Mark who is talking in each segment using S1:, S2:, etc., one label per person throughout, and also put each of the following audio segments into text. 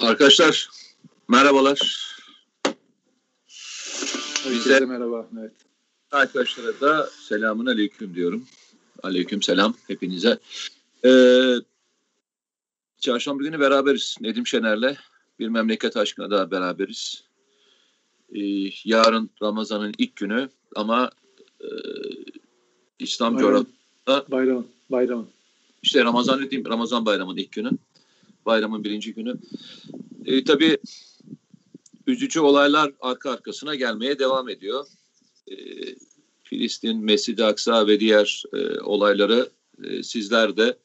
S1: Arkadaşlar merhabalar.
S2: Bize merhaba. Evet.
S1: Arkadaşlara da selamun aleyküm diyorum. Aleyküm selam hepinize. Ee, çarşamba günü beraberiz Nedim Şener'le. Bir memleket aşkına da beraberiz. Ee, yarın Ramazan'ın ilk günü ama e, İslam
S2: coğrafyasında bayram, bayram.
S1: İşte Ramazan dediğim Ramazan bayramının ilk günü. Bayramın birinci günü. E, tabii üzücü olaylar arka arkasına gelmeye devam ediyor. E, Filistin, Mescid-i Aksa ve diğer e, olayları e, sizler de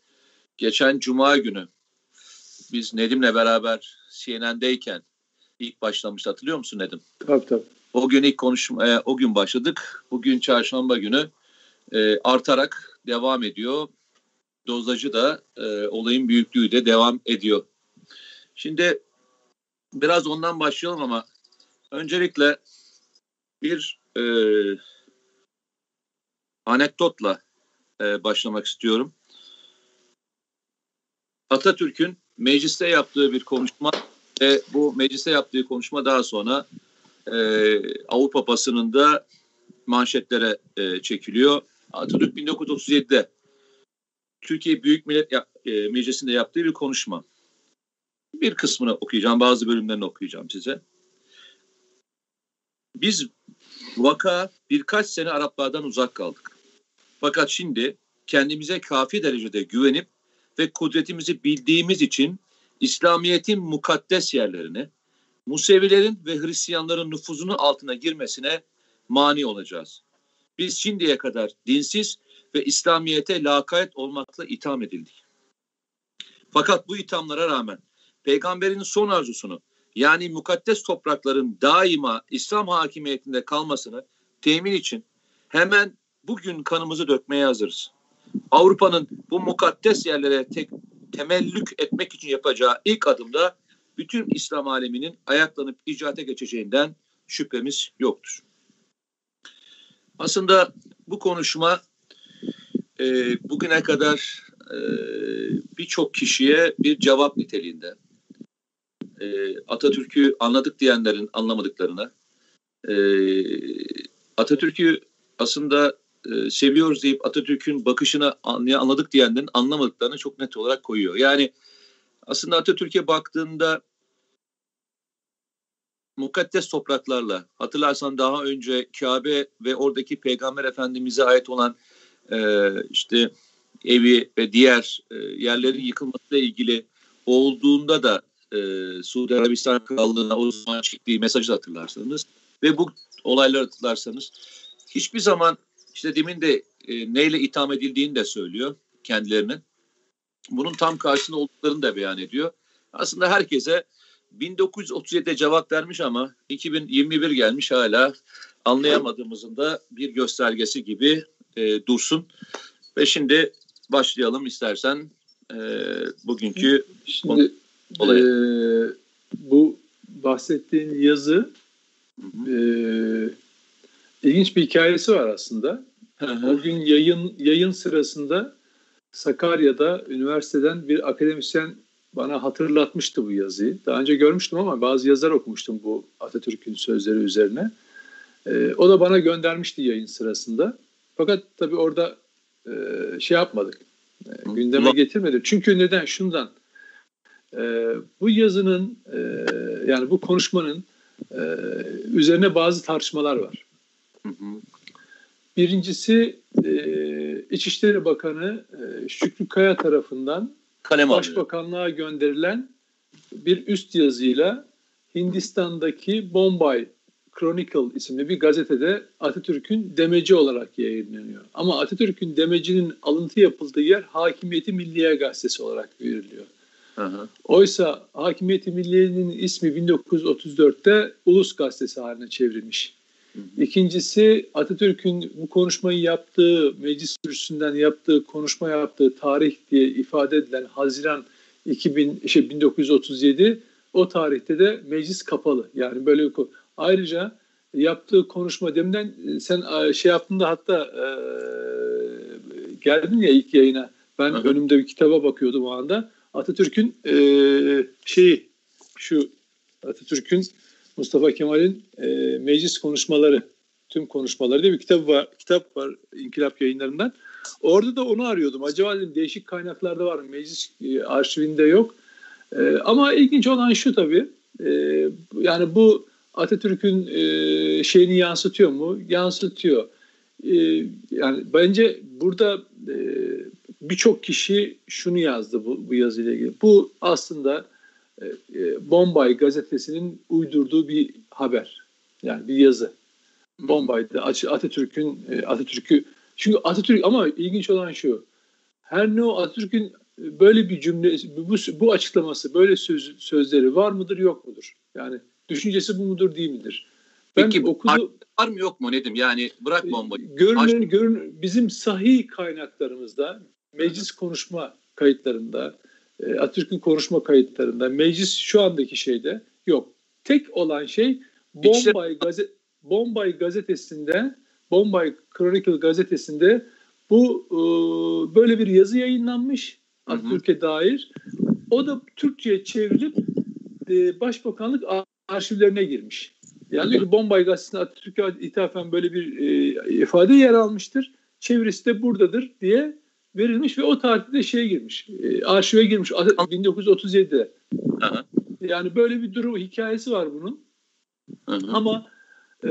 S1: geçen Cuma günü biz Nedim'le beraber CNN'deyken ilk başlamıştı hatırlıyor musun Nedim?
S2: Tabii tabii.
S1: O gün ilk konuşmaya o gün başladık. Bugün çarşamba günü e, artarak devam ediyor. Dozajı da e, olayın büyüklüğü de devam ediyor. Şimdi biraz ondan başlayalım ama öncelikle bir e, anekdotla e, başlamak istiyorum. Atatürk'ün mecliste yaptığı bir konuşma ve bu mecliste yaptığı konuşma daha sonra e, Avrupa basınında manşetlere e, çekiliyor. Atatürk 1937'de Türkiye Büyük Millet e, Meclisi'nde yaptığı bir konuşma. Bir kısmını okuyacağım, bazı bölümlerini okuyacağım size. Biz vaka birkaç sene Araplardan uzak kaldık. Fakat şimdi kendimize kafi derecede güvenip ve kudretimizi bildiğimiz için İslamiyet'in mukaddes yerlerine, Musevilerin ve Hristiyanların nüfuzunun altına girmesine mani olacağız. Biz şimdiye kadar dinsiz ve İslamiyet'e lakayet olmakla itham edildik. Fakat bu ithamlara rağmen peygamberin son arzusunu yani mukaddes toprakların daima İslam hakimiyetinde kalmasını temin için hemen bugün kanımızı dökmeye hazırız. Avrupa'nın bu mukaddes yerlere tek, temellük etmek için yapacağı ilk adımda bütün İslam aleminin ayaklanıp icraate geçeceğinden şüphemiz yoktur. Aslında bu konuşma e, bugüne kadar e, birçok kişiye bir cevap niteliğinde. E, Atatürk'ü anladık diyenlerin anlamadıklarına, e, Atatürk'ü aslında e, seviyoruz deyip Atatürk'ün bakışını anladık diyenlerin anlamadıklarını çok net olarak koyuyor. Yani aslında Atatürk'e baktığında mukaddes topraklarla hatırlarsan daha önce Kabe ve oradaki Peygamber Efendimiz'e ait olan e, işte evi ve diğer e, yerlerin yıkılmasıyla ilgili olduğunda da e, Suudi Arabistan Krallığı'na o zaman çektiği mesajı hatırlarsanız ve bu olayları hatırlarsanız hiçbir zaman işte demin de e, neyle itham edildiğini de söylüyor kendilerinin. Bunun tam karşısında olduklarını da beyan ediyor. Aslında herkese 1937'de cevap vermiş ama 2021 gelmiş hala anlayamadığımızın da bir göstergesi gibi e, dursun. Ve şimdi başlayalım istersen e, bugünkü
S2: şimdi, E, bu bahsettiğin yazı e, ilginç bir hikayesi var aslında. Hı. O gün yayın yayın sırasında Sakarya'da üniversiteden bir akademisyen bana hatırlatmıştı bu yazıyı. Daha önce görmüştüm ama bazı yazar okumuştum bu Atatürk'ün sözleri üzerine. E, o da bana göndermişti yayın sırasında. Fakat tabii orada e, şey yapmadık. E, gündeme getirmedik. Çünkü neden? Şundan. E, bu yazının e, yani bu konuşmanın e, üzerine bazı tartışmalar var. Birincisi e, İçişleri Bakanı e, Şükrü Kaya tarafından Kalem Başbakanlığa gönderilen bir üst yazıyla Hindistan'daki Bombay Chronicle isimli bir gazetede Atatürk'ün demeci olarak yayınlanıyor. Ama Atatürk'ün demecinin alıntı yapıldığı yer Hakimiyeti Milliye Gazetesi olarak veriliyor. Hı. Oysa Hakimiyeti Milliye'nin ismi 1934'te Ulus Gazetesi haline çevrilmiş. Hı hı. İkincisi Atatürk'ün bu konuşmayı yaptığı, meclis kürsüsünden yaptığı, konuşma yaptığı tarih diye ifade edilen Haziran 2000, şey 1937 o tarihte de meclis kapalı. Yani böyle bir Ayrıca yaptığı konuşma deminden e, sen e, şey yaptığında hatta e, geldin ya ilk yayına. Ben Aha. önümde bir kitaba bakıyordum o anda. Atatürk'ün e, şeyi şu Atatürk'ün Mustafa Kemal'in e, meclis konuşmaları, tüm konuşmaları diye bir kitap var. Kitap var İnkılap yayınlarından. Orada da onu arıyordum. Acaba dedim değişik kaynaklarda var. Meclis e, arşivinde yok. E, ama ilginç olan şu tabii. E, yani bu Atatürk'ün e, şeyini yansıtıyor mu? Yansıtıyor. E, yani bence burada e, birçok kişi şunu yazdı bu, bu yazıyla ilgili. Bu aslında e, e Bombay gazetesinin uydurduğu bir haber. Yani bir yazı. Bombay'da Atatürk'ün e, Atatürk'ü çünkü Atatürk ama ilginç olan şu. Her ne o Atatürk'ün böyle bir cümle bu, bu açıklaması böyle söz, sözleri var mıdır yok mudur? Yani düşüncesi bu mudur değil midir?
S1: Ben Peki okudu, var mı yok mu Nedim? Yani bırak bombayı.
S2: Görünür, görün, bizim sahih kaynaklarımızda meclis konuşma kayıtlarında e, Atatürk'ün konuşma kayıtlarında meclis şu andaki şeyde yok. Tek olan şey Bombay, gazet, Bombay gazetesinde Bombay Chronicle gazetesinde bu e, böyle bir yazı yayınlanmış Atatürk'e dair. O da Türkçe'ye çevrilip e, Başbakanlık arşivlerine girmiş. Yani ki Bombay gazetesinde Atatürk'e ithafen böyle bir e, ifade yer almıştır. Çevirisi de buradadır diye verilmiş ve o tarihte şeye girmiş. E, arşive girmiş 1937'de. Aha. Yani böyle bir durum hikayesi var bunun. Aha. Ama e,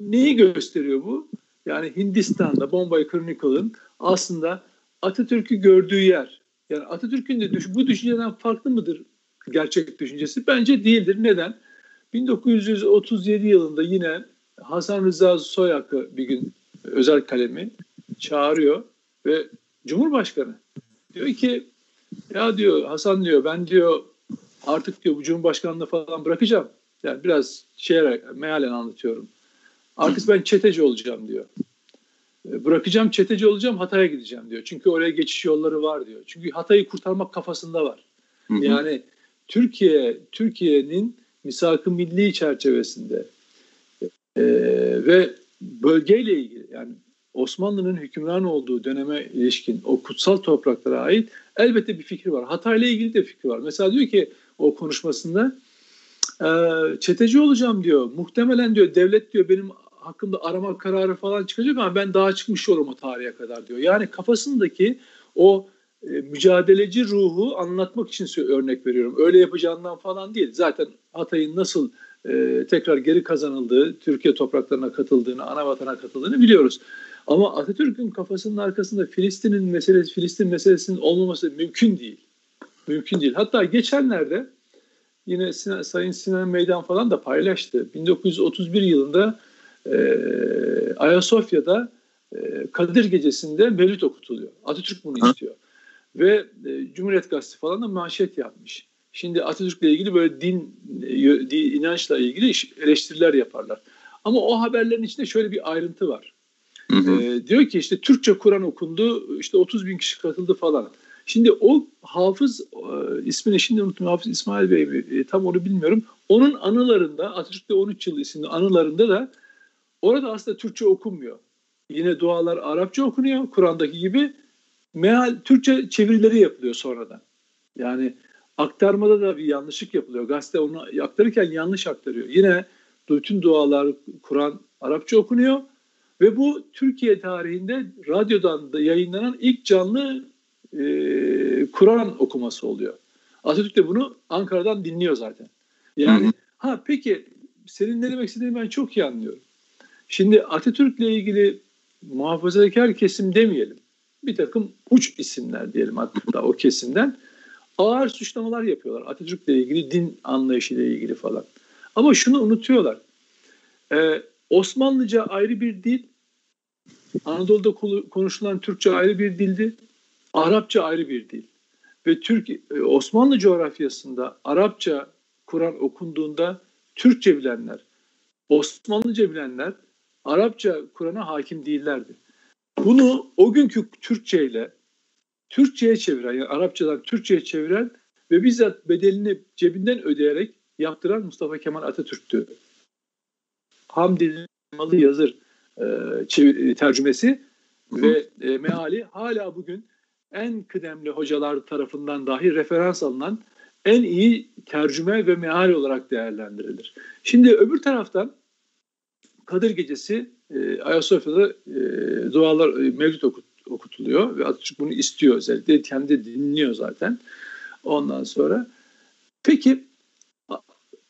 S2: neyi gösteriyor bu? Yani Hindistan'da Bombay Chronicle'ın aslında Atatürk'ü gördüğü yer. Yani Atatürk'ün de düş bu düşünceden farklı mıdır gerçek düşüncesi? Bence değildir. Neden? 1937 yılında yine Hasan Rıza Soyak'ı bir gün özel kalemi çağırıyor ve Cumhurbaşkanı diyor ki ya diyor Hasan diyor ben diyor artık diyor bu Cumhurbaşkanlığı falan bırakacağım. Yani biraz şey mealen anlatıyorum. Artık ben çeteci olacağım diyor. E, bırakacağım çeteci olacağım Hatay'a gideceğim diyor. Çünkü oraya geçiş yolları var diyor. Çünkü Hatay'ı kurtarmak kafasında var. Yani Türkiye Türkiye'nin misak-ı milli çerçevesinde e, ve bölgeyle ilgili yani Osmanlı'nın hükümran olduğu döneme ilişkin o kutsal topraklara ait elbette bir fikri var. Hatay'la ilgili de fikri var. Mesela diyor ki o konuşmasında e, çeteci olacağım diyor. Muhtemelen diyor devlet diyor benim hakkımda arama kararı falan çıkacak ama ben daha çıkmış olurum o tarihe kadar diyor. Yani kafasındaki o e, mücadeleci ruhu anlatmak için örnek veriyorum. Öyle yapacağından falan değil. Zaten Hatay'ın nasıl e, tekrar geri kazanıldığı, Türkiye topraklarına katıldığını, ana vatana katıldığını biliyoruz. Ama Atatürk'ün kafasının arkasında Filistin'in meselesi, Filistin meselesinin olmaması mümkün değil. Mümkün değil. Hatta geçenlerde yine Sinan, Sayın Sinan Meydan falan da paylaştı. 1931 yılında e, Ayasofya'da e, Kadir Gecesi'nde mevlüt okutuluyor. Atatürk bunu istiyor. Ve e, Cumhuriyet Gazetesi falan da manşet yapmış. Şimdi Atatürk'le ilgili böyle din, e, din inançla ilgili eleştiriler yaparlar. Ama o haberlerin içinde şöyle bir ayrıntı var. Hı hı. E, diyor ki işte Türkçe Kur'an okundu, işte 30 bin kişi katıldı falan. Şimdi o hafız e, ismini şimdi unuttum Hafız İsmail Bey e, tam onu bilmiyorum. Onun anılarında Atatürk'te 13 yıl isimli anılarında da orada aslında Türkçe okunmuyor. Yine dualar Arapça okunuyor Kur'an'daki gibi. Meal Türkçe çevirileri yapılıyor sonradan. Yani aktarmada da bir yanlışlık yapılıyor. Gazete onu aktarırken yanlış aktarıyor. Yine bütün dualar Kur'an Arapça okunuyor ve bu Türkiye tarihinde radyodan da yayınlanan ilk canlı e, Kur'an okuması oluyor. Atatürk de bunu Ankara'dan dinliyor zaten. Yani hı hı. ha peki senin ne demek istediğini ben çok iyi anlıyorum. Şimdi Atatürk'le ilgili muhafazakar kesim demeyelim. Bir takım uç isimler diyelim hatta o kesimden ağır suçlamalar yapıyorlar. Atatürk'le ilgili din anlayışıyla ilgili falan. Ama şunu unutuyorlar. Ee, Osmanlıca ayrı bir dil, Anadolu'da konuşulan Türkçe ayrı bir dildi, Arapça ayrı bir dil. Ve Türk e, Osmanlı coğrafyasında Arapça Kur'an okunduğunda Türkçe bilenler, Osmanlıca bilenler Arapça Kur'an'a hakim değillerdi. Bunu o günkü Türkçe ile Türkçe'ye çeviren, yani Arapçadan Türkçe'ye çeviren ve bizzat bedelini cebinden ödeyerek yaptıran Mustafa Kemal Atatürk'tü. Hamdi Malı yazır e, çevir, tercümesi hı hı. ve e, meali hala bugün en kıdemli hocalar tarafından dahi referans alınan en iyi tercüme ve meal olarak değerlendirilir. Şimdi öbür taraftan Kadir Gecesi e, Ayasofya'da e, dualar e, mevcut okut, okutuluyor ve Atatürk bunu istiyor özellikle. Kendi dinliyor zaten. Ondan sonra peki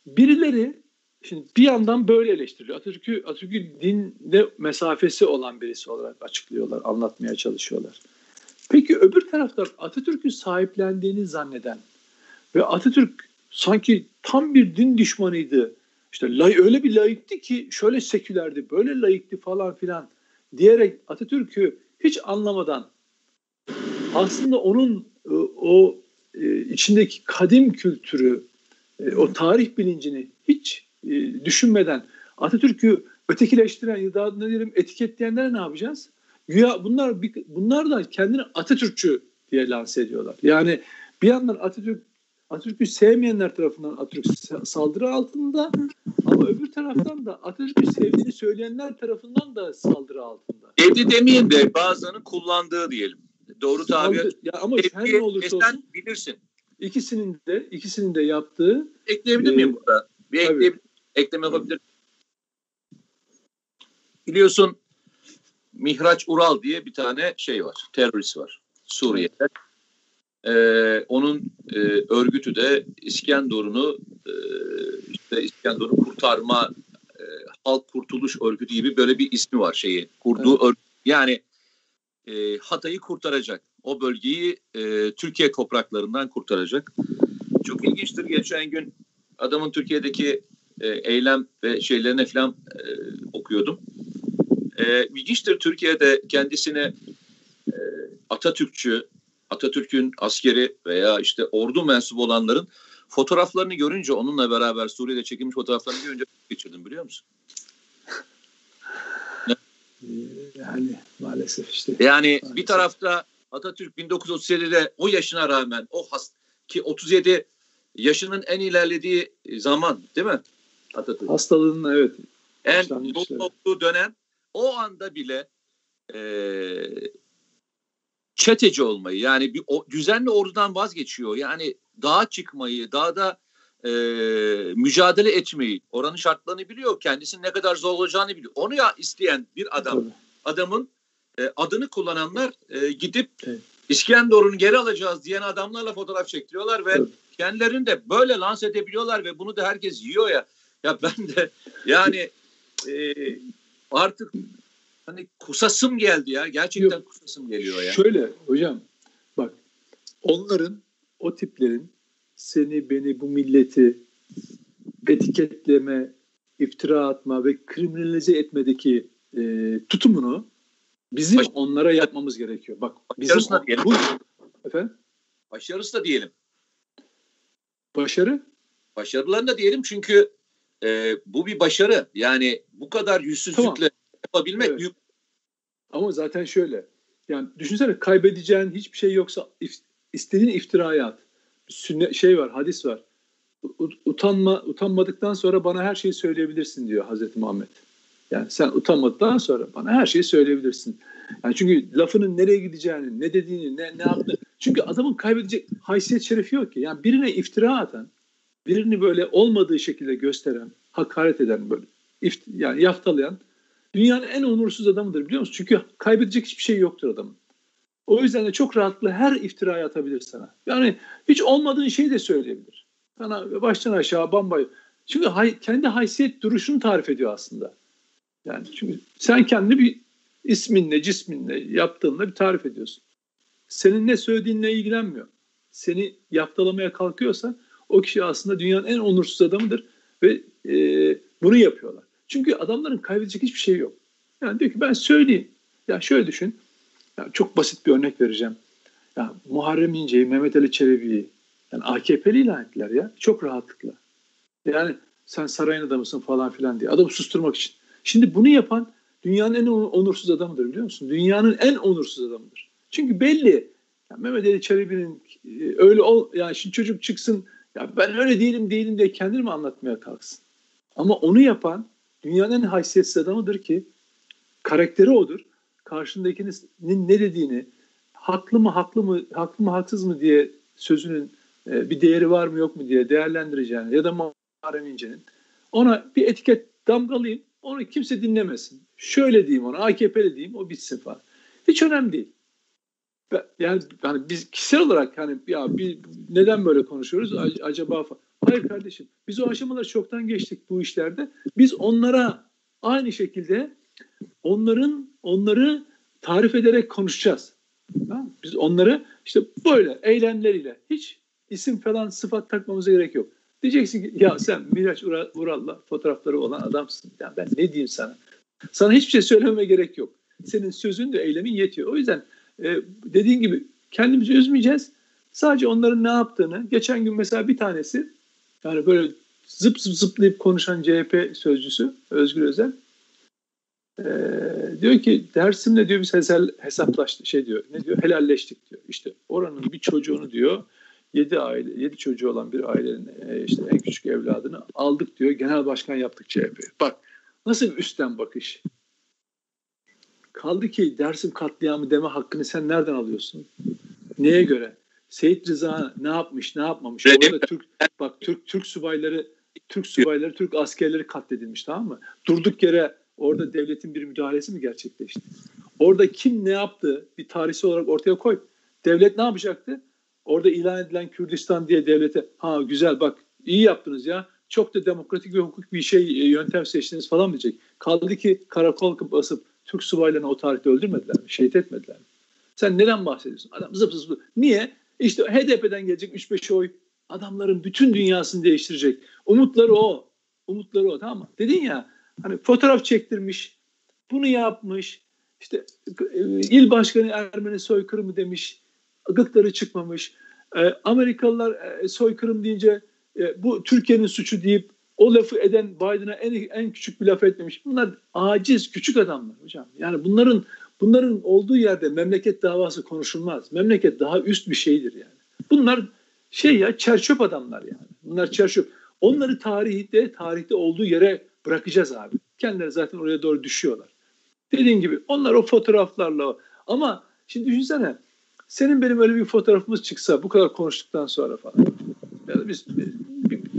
S2: birileri şimdi bir yandan böyle eleştiriliyor. Atatürk'ü Atatürk'ü dinde mesafesi olan birisi olarak açıklıyorlar, anlatmaya çalışıyorlar. Peki öbür taraftan Atatürk'ü sahiplendiğini zanneden ve Atatürk sanki tam bir din düşmanıydı. İşte lay, öyle bir layıktı ki şöyle sekülerdi, böyle layıktı falan filan diyerek Atatürk'ü hiç anlamadan aslında onun e, o e, içindeki kadim kültürü, e, o tarih bilincini hiç düşünmeden Atatürk'ü ötekileştiren ya da ne diyelim etiketleyenler ne yapacağız? Güya bunlar bunlar da kendini Atatürkçü diye lanse ediyorlar. Yani bir yandan Atatürk Atatürk'ü sevmeyenler tarafından Atatürk saldırı altında ama öbür taraftan da Atatürk'ü sevdiğini söyleyenler tarafından da saldırı altında.
S1: Evli demeyeyim de bazılarının kullandığı diyelim. Doğru tabir.
S2: Ya ama her ne olursa olsun
S1: bilirsin.
S2: İkisinin de ikisinin de yaptığı
S1: ekleyebilir e, miyim burada? Bir ekleyip, ekleme yapabilir. Biliyorsun Mihraç Ural diye bir tane şey var. Terörist var. Suriye'de. Ee, onun e, örgütü de İskenderun'u e, işte İskenderun'u kurtarma e, halk kurtuluş örgütü gibi böyle bir ismi var şeyi kurduğu evet. örgüt. Yani e, Hatay'ı kurtaracak. O bölgeyi e, Türkiye topraklarından kurtaracak. Çok ilginçtir. Geçen gün adamın Türkiye'deki e, eylem ve şeylerine falan e, okuyordum. E, ilginçtir Türkiye'de kendisine e, Atatürkçü, Atatürk'ün askeri veya işte ordu mensubu olanların fotoğraflarını görünce onunla beraber Suriye'de çekilmiş fotoğraflarını görünce geçirdim biliyor musun?
S2: Yani maalesef işte.
S1: Yani maalesef. bir tarafta Atatürk 1937'de o yaşına rağmen o has ki 37 yaşının en ilerlediği zaman değil mi?
S2: Atatürk. Hastalığının evet.
S1: En olduğu dönem o anda bile e, çeteci olmayı yani bir o, düzenli ordudan vazgeçiyor. Yani dağa çıkmayı, dağda e, mücadele etmeyi, oranın şartlarını biliyor. Kendisinin ne kadar zor olacağını biliyor. Onu ya isteyen bir adam, Tabii. adamın e, adını kullananlar e, gidip evet. İskenderun'u geri alacağız diyen adamlarla fotoğraf çektiriyorlar ve evet. kendilerini de böyle lanse edebiliyorlar ve bunu da herkes yiyor ya. Ya ben de yani e, artık hani kusasım geldi ya. Gerçekten Yok, kusasım geliyor ya.
S2: Şöyle hocam bak onların o tiplerin seni beni bu milleti etiketleme, iftira atma ve kriminalize etmedeki e, tutumunu bizim Baş... onlara yapmamız gerekiyor. Bak bizim
S1: da diyelim. Bu,
S2: efendim?
S1: Başarısı da diyelim.
S2: Başarı?
S1: Başarılarını da diyelim çünkü e, bu bir başarı. Yani bu kadar yüzsüzlükle tamam. Yapabilmek evet. büyük.
S2: Ama zaten şöyle. Yani düşünsene kaybedeceğin hiçbir şey yoksa if, istediğin iftiraya at. Sünnet, şey var, hadis var. Utanma, utanmadıktan sonra bana her şeyi söyleyebilirsin diyor Hazreti Muhammed. Yani sen utanmadıktan sonra bana her şeyi söyleyebilirsin. Yani çünkü lafının nereye gideceğini, ne dediğini, ne, ne yaptığını. Çünkü adamın kaybedecek haysiyet şerefi yok ki. Yani birine iftira atan, birini böyle olmadığı şekilde gösteren, hakaret eden böyle ift, yani yaftalayan dünyanın en onursuz adamıdır biliyor musun? Çünkü kaybedecek hiçbir şey yoktur adamın. O yüzden de çok rahatlıkla her iftirayı atabilir sana. Yani hiç olmadığın şeyi de söyleyebilir. Sana baştan aşağı bambayı. Çünkü hay, kendi haysiyet duruşunu tarif ediyor aslında. Yani çünkü sen kendi bir isminle, cisminle yaptığınla bir tarif ediyorsun. Senin ne söylediğinle ilgilenmiyor. Seni yaptalamaya kalkıyorsa o kişi aslında dünyanın en onursuz adamıdır ve e, bunu yapıyorlar. Çünkü adamların kaybedecek hiçbir şey yok. Yani diyor ki ben söyleyeyim. Ya şöyle düşün. Ya çok basit bir örnek vereceğim. Ya Muharrem İnce'yi, Mehmet Ali Çelebi'yi yani AKP'li ilan ettiler ya. Çok rahatlıkla. Yani sen sarayın adamısın falan filan diye. Adamı susturmak için. Şimdi bunu yapan dünyanın en onursuz adamıdır biliyor musun? Dünyanın en onursuz adamıdır. Çünkü belli. Yani Mehmet Ali Çelebi'nin e, öyle ol yani şimdi çocuk çıksın ya ben öyle değilim değilim diye kendini mi anlatmaya kalksın? Ama onu yapan dünyanın en haysiyetsiz adamıdır ki karakteri odur. Karşındakinin ne dediğini haklı mı haklı mı haklı mı haksız mı diye sözünün e, bir değeri var mı yok mu diye değerlendireceğin ya da Muharrem İnce'nin ona bir etiket damgalayayım onu kimse dinlemesin. Şöyle diyeyim ona AKP'li diyeyim o bitsin falan. Hiç önemli değil. Yani hani biz kişisel olarak hani ya bir neden böyle konuşuyoruz acaba. Hayır kardeşim biz o aşamaları çoktan geçtik bu işlerde. Biz onlara aynı şekilde onların onları tarif ederek konuşacağız. Biz onları işte böyle eylemleriyle hiç isim falan sıfat takmamıza gerek yok. Diyeceksin ki ya sen Miraç Ural'la fotoğrafları olan adamsın. Ya ben ne diyeyim sana? Sana hiçbir şey söylememe gerek yok. Senin sözün de eylemin yetiyor. O yüzden e, dediğin gibi kendimizi üzmeyeceğiz. Sadece onların ne yaptığını, geçen gün mesela bir tanesi yani böyle zıp zıp zıplayıp konuşan CHP sözcüsü Özgür Özel e, diyor ki Dersim'le diyor biz hesaplaştık şey diyor ne diyor helalleştik diyor. İşte oranın bir çocuğunu diyor yedi aile yedi çocuğu olan bir ailenin e, işte en küçük evladını aldık diyor genel başkan yaptık CHP. Bak nasıl bir üstten bakış. Kaldı ki Dersim katliamı deme hakkını sen nereden alıyorsun? Neye göre? Seyit Rıza ne yapmış, ne yapmamış? Orada Türk bak Türk Türk subayları Türk subayları, Türk askerleri katledilmiş tamam mı? Durduk yere orada devletin bir müdahalesi mi gerçekleşti? Orada kim ne yaptı bir tarihsel olarak ortaya koy. Devlet ne yapacaktı? Orada ilan edilen Kürdistan diye devlete ha güzel bak iyi yaptınız ya çok da demokratik ve hukuk bir şey e, yöntem seçtiniz falan diyecek. Kaldı ki karakol basıp Türk subaylarını o tarihte öldürmediler mi? Şehit etmediler mi? Sen neden bahsediyorsun? Adam zıp zıp. Niye? İşte HDP'den gelecek 3-5 oy adamların bütün dünyasını değiştirecek. Umutları o. Umutları o tamam mı? Dedin ya hani fotoğraf çektirmiş, bunu yapmış, işte e, il başkanı Ermeni soykırımı demiş, gıkları çıkmamış. E, Amerikalılar e, soykırım deyince bu Türkiye'nin suçu deyip o lafı eden Biden'a en, en küçük bir laf etmemiş. Bunlar aciz, küçük adamlar hocam. Yani bunların bunların olduğu yerde memleket davası konuşulmaz. Memleket daha üst bir şeydir yani. Bunlar şey ya çerçöp adamlar yani. Bunlar çerçöp. Onları tarihte tarihte olduğu yere bırakacağız abi. Kendileri zaten oraya doğru düşüyorlar. Dediğin gibi onlar o fotoğraflarla ama şimdi düşünsene senin benim öyle bir fotoğrafımız çıksa bu kadar konuştuktan sonra falan. Yani biz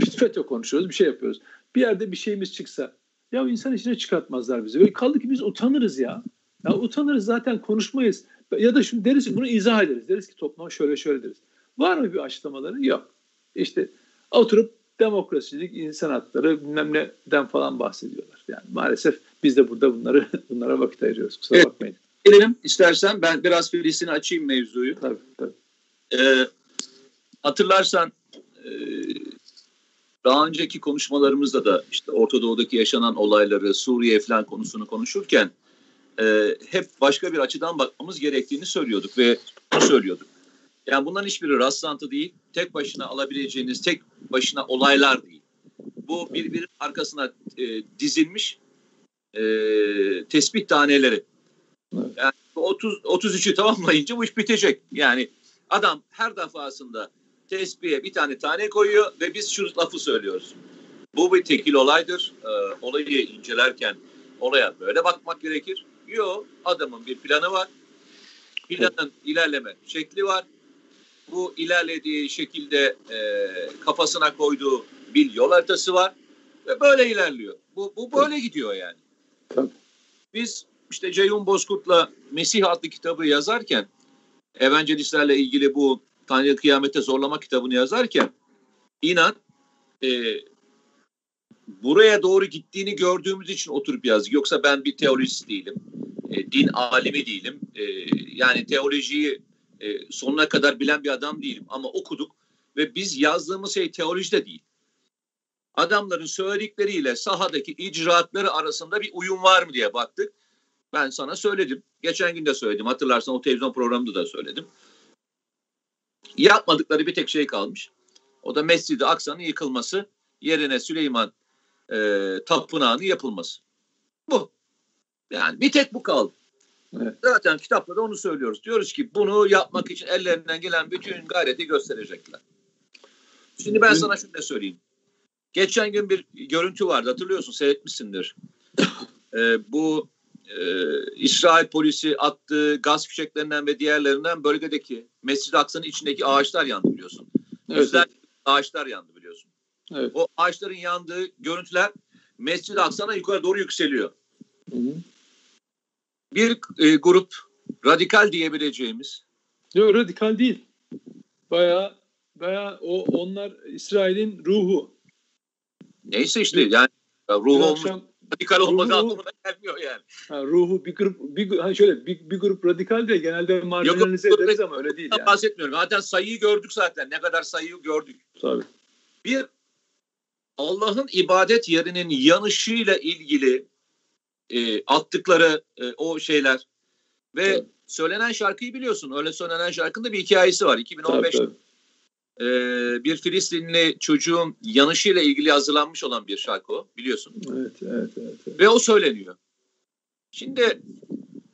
S2: bir FETÖ konuşuyoruz, bir şey yapıyoruz. Bir yerde bir şeyimiz çıksa ya insan içine çıkartmazlar bizi. Ve kaldı ki biz utanırız ya. Ya utanırız zaten konuşmayız. Ya da şimdi deriz ki bunu izah ederiz. Deriz ki topluma şöyle şöyle deriz. Var mı bir açıklamaları? Yok. İşte oturup demokrasilik, insan hakları bilmem neden falan bahsediyorlar. Yani maalesef biz de burada bunları bunlara vakit ayırıyoruz. Kusura evet. bakmayın.
S1: Gelelim istersen ben biraz Filistin'i açayım mevzuyu.
S2: Tabii tabii.
S1: Ee, hatırlarsan e, daha önceki konuşmalarımızda da işte Orta Doğu'daki yaşanan olayları, Suriye falan konusunu konuşurken e, hep başka bir açıdan bakmamız gerektiğini söylüyorduk ve söylüyorduk. Yani bunların hiçbiri rastlantı değil, tek başına alabileceğiniz tek başına olaylar değil. Bu birbirinin arkasına e, dizilmiş e, tespit taneleri. Yani 30 33'ü tamamlayınca bu iş bitecek. Yani adam her defasında tespihe bir tane tane koyuyor ve biz şu lafı söylüyoruz. Bu bir tekil olaydır. Ee, olayı incelerken olaya böyle bakmak gerekir. Yok adamın bir planı var. Planın ilerleme şekli var. Bu ilerlediği şekilde e, kafasına koyduğu bir yol haritası var. Ve böyle ilerliyor. Bu, bu böyle gidiyor yani. Biz işte Ceyhun Bozkurt'la Mesih adlı kitabı yazarken evangelistlerle ilgili bu Tanrı kıyamete zorlama kitabını yazarken inan e, buraya doğru gittiğini gördüğümüz için oturup yazdık. Yoksa ben bir teolojist değilim. E, din alimi değilim. E, yani teolojiyi e, sonuna kadar bilen bir adam değilim. Ama okuduk ve biz yazdığımız şey teoloji de değil. Adamların söyledikleriyle sahadaki icraatları arasında bir uyum var mı diye baktık. Ben sana söyledim. Geçen gün de söyledim. Hatırlarsan o televizyon programında da söyledim. Yapmadıkları bir tek şey kalmış. O da Mescid-i Aksa'nın yıkılması, yerine Süleyman e, tapınağının yapılması. Bu. Yani bir tek bu kaldı. Evet. Zaten kitapta da onu söylüyoruz. Diyoruz ki bunu yapmak için ellerinden gelen bütün gayreti gösterecekler. Şimdi ben sana şunu da söyleyeyim. Geçen gün bir görüntü vardı hatırlıyorsun seyretmişsindir. ee, bu e, İsrail polisi attığı gaz fişeklerinden ve diğerlerinden bölgedeki Mescid-i Aksa'nın içindeki ağaçlar yandı biliyorsun. Evet, ağaçlar yandı biliyorsun. Evet. O ağaçların yandığı görüntüler Mescid-i Aksa'na yukarı doğru yükseliyor. Hı hı. Bir e, grup radikal diyebileceğimiz.
S2: Yok radikal değil. Baya baya o onlar İsrail'in ruhu.
S1: Neyse işte yani ruhu olmuş. Akşam, radikal olmadı ruhu, anlamına gelmiyor yani.
S2: Ha, ruhu bir grup bir hani şöyle bir, bir grup radikal de genelde marjinalize ederiz ama öyle değil yani.
S1: Bahsetmiyorum. Zaten sayıyı gördük zaten. Ne kadar sayıyı gördük.
S2: Tabii.
S1: Bir Allah'ın ibadet yerinin yanışıyla ilgili e, attıkları e, o şeyler ve evet. söylenen şarkıyı biliyorsun. Öyle söylenen şarkının da bir hikayesi var. 2015 tabii, tabii. E, bir Filistinli çocuğun yanışıyla ilgili hazırlanmış olan bir şarkı o biliyorsun.
S2: Evet, evet, evet, evet.
S1: Ve o söyleniyor. Şimdi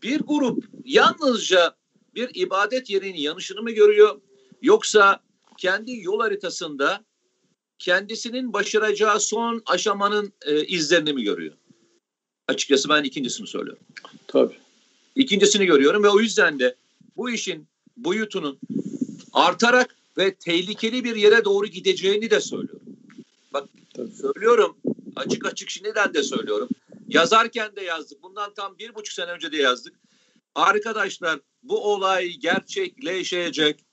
S1: bir grup yalnızca bir ibadet yerinin yanışını mı görüyor yoksa kendi yol haritasında kendisinin başaracağı son aşamanın e, izlerini mi görüyor? Açıkçası ben ikincisini söylüyorum.
S2: Tabii.
S1: İkincisini görüyorum ve o yüzden de bu işin boyutunun artarak ve tehlikeli bir yere doğru gideceğini de söylüyorum. Bak Tabii. söylüyorum açık açık şimdiden de söylüyorum. Yazarken de yazdık. Bundan tam bir buçuk sene önce de yazdık. Arkadaşlar bu olay gerçekleşecek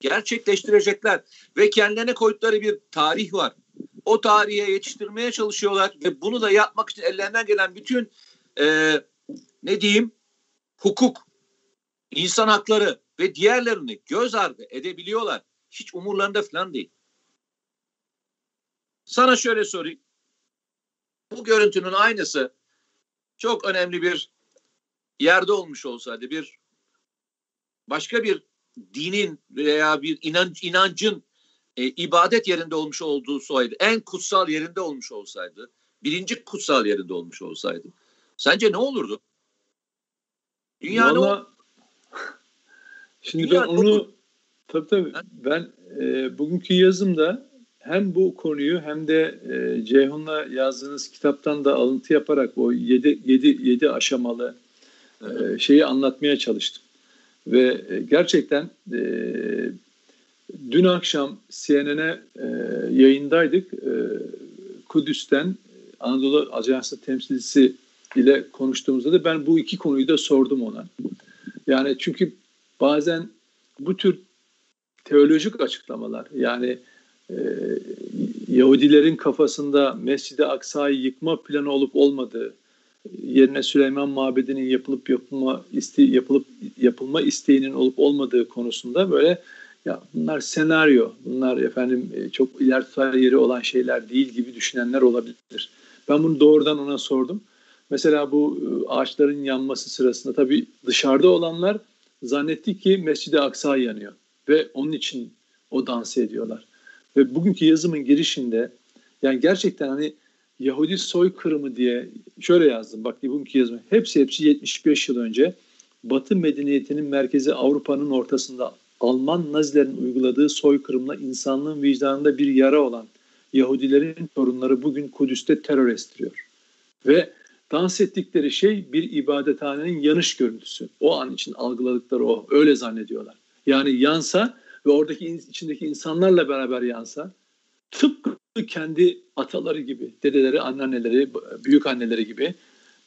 S1: gerçekleştirecekler ve kendilerine koydukları bir tarih var. O tarihe yetiştirmeye çalışıyorlar ve bunu da yapmak için ellerinden gelen bütün e, ne diyeyim hukuk, insan hakları ve diğerlerini göz ardı edebiliyorlar. Hiç umurlarında falan değil. Sana şöyle sorayım. Bu görüntünün aynısı çok önemli bir yerde olmuş olsaydı bir başka bir dinin veya bir inanç, inancın e, ibadet yerinde olmuş olduğu olsaydı, en kutsal yerinde olmuş olsaydı, birinci kutsal yerinde olmuş olsaydı, sence ne olurdu?
S2: Dünya Vallahi, ne Şimdi Dünya ben onu tabii tabii ben e, bugünkü yazımda hem bu konuyu hem de e, Ceyhun'la yazdığınız kitaptan da alıntı yaparak o yedi, yedi, yedi aşamalı e, şeyi anlatmaya çalıştım. Ve e, gerçekten e, dün akşam CNN'e e, yayındaydık. E, Kudüs'ten Anadolu Ajansı temsilcisi ile konuştuğumuzda da ben bu iki konuyu da sordum ona. Yani çünkü bazen bu tür teolojik açıklamalar yani e, Yahudilerin kafasında Mescid-i Aksa'yı yıkma planı olup olmadığı, yerine Süleyman Mabedi'nin yapılıp yapılma iste yapılıp yapılma isteğinin olup olmadığı konusunda böyle ya bunlar senaryo, bunlar efendim e, çok ileri yeri olan şeyler değil gibi düşünenler olabilir. Ben bunu doğrudan ona sordum. Mesela bu e, ağaçların yanması sırasında tabii dışarıda olanlar zannetti ki Mescid-i Aksa yanıyor ve onun için o dans ediyorlar. Ve bugünkü yazımın girişinde yani gerçekten hani Yahudi soykırımı diye şöyle yazdım. Bak bugünkü yazımı. Hepsi hepsi 75 yıl önce Batı medeniyetinin merkezi Avrupa'nın ortasında Alman Nazilerin uyguladığı soykırımla insanlığın vicdanında bir yara olan Yahudilerin torunları bugün Kudüs'te terör estiriyor. Ve dans ettikleri şey bir ibadethanenin yanış görüntüsü. O an için algıladıkları o. Öyle zannediyorlar. Yani yansa ve oradaki içindeki insanlarla beraber yansa tıpkı kendi ataları gibi, dedeleri, anneanneleri, büyük anneleri gibi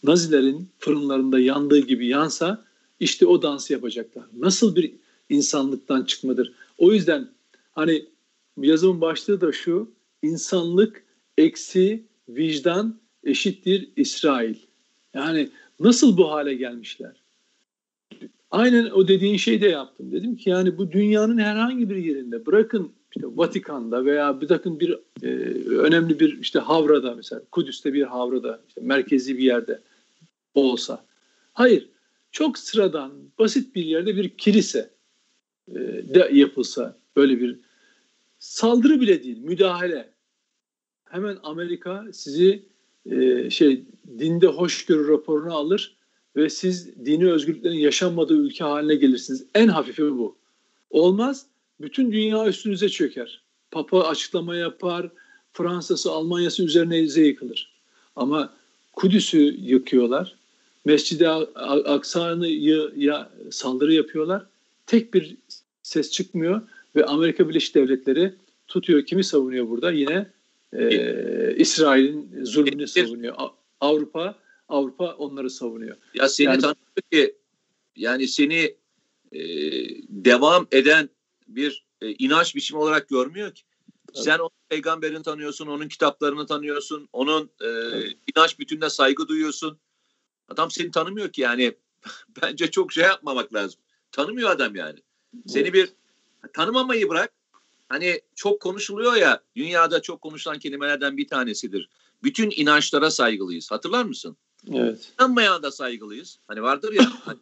S2: Nazilerin fırınlarında yandığı gibi yansa işte o dansı yapacaklar. Nasıl bir insanlıktan çıkmadır? O yüzden hani yazımın başlığı da şu, insanlık eksi vicdan eşittir İsrail. Yani nasıl bu hale gelmişler? Aynen o dediğin şeyi de yaptım. Dedim ki yani bu dünyanın herhangi bir yerinde bırakın işte Vatikan'da veya bir takım bir e, önemli bir işte Havra'da mesela Kudüs'te bir Havra'da işte merkezi bir yerde olsa. Hayır. Çok sıradan basit bir yerde bir kilise e, de yapılsa böyle bir saldırı bile değil müdahale. Hemen Amerika sizi e, şey dinde hoşgörü raporunu alır ve siz dini özgürlüklerin yaşanmadığı ülke haline gelirsiniz. En hafifi bu. Olmaz bütün dünya üstünüze çöker. Papa açıklama yapar, Fransa'sı, Almanya'sı üzerine yıkılır. Ama Kudüs'ü yıkıyorlar. Mescid-i Aksa'yı ya, saldırı yapıyorlar. Tek bir ses çıkmıyor Ve Amerika Birleşik Devletleri tutuyor kimi savunuyor burada? Yine e, İsrail'in zulmünü savunuyor. Avrupa Avrupa onları savunuyor.
S1: Ya seni yani, tanıyor ki yani seni e, devam eden bir e, inanç biçimi olarak görmüyor ki. Sen onun peygamberini tanıyorsun, onun kitaplarını tanıyorsun, onun e, inanç bütününe saygı duyuyorsun. Adam seni tanımıyor ki yani. Bence çok şey yapmamak lazım. Tanımıyor adam yani. Seni bir tanımamayı bırak. Hani çok konuşuluyor ya dünyada çok konuşulan kelimelerden bir tanesidir. Bütün inançlara saygılıyız. Hatırlar mısın?
S2: Evet.
S1: İnanmayana da saygılıyız. Hani vardır ya. Hani,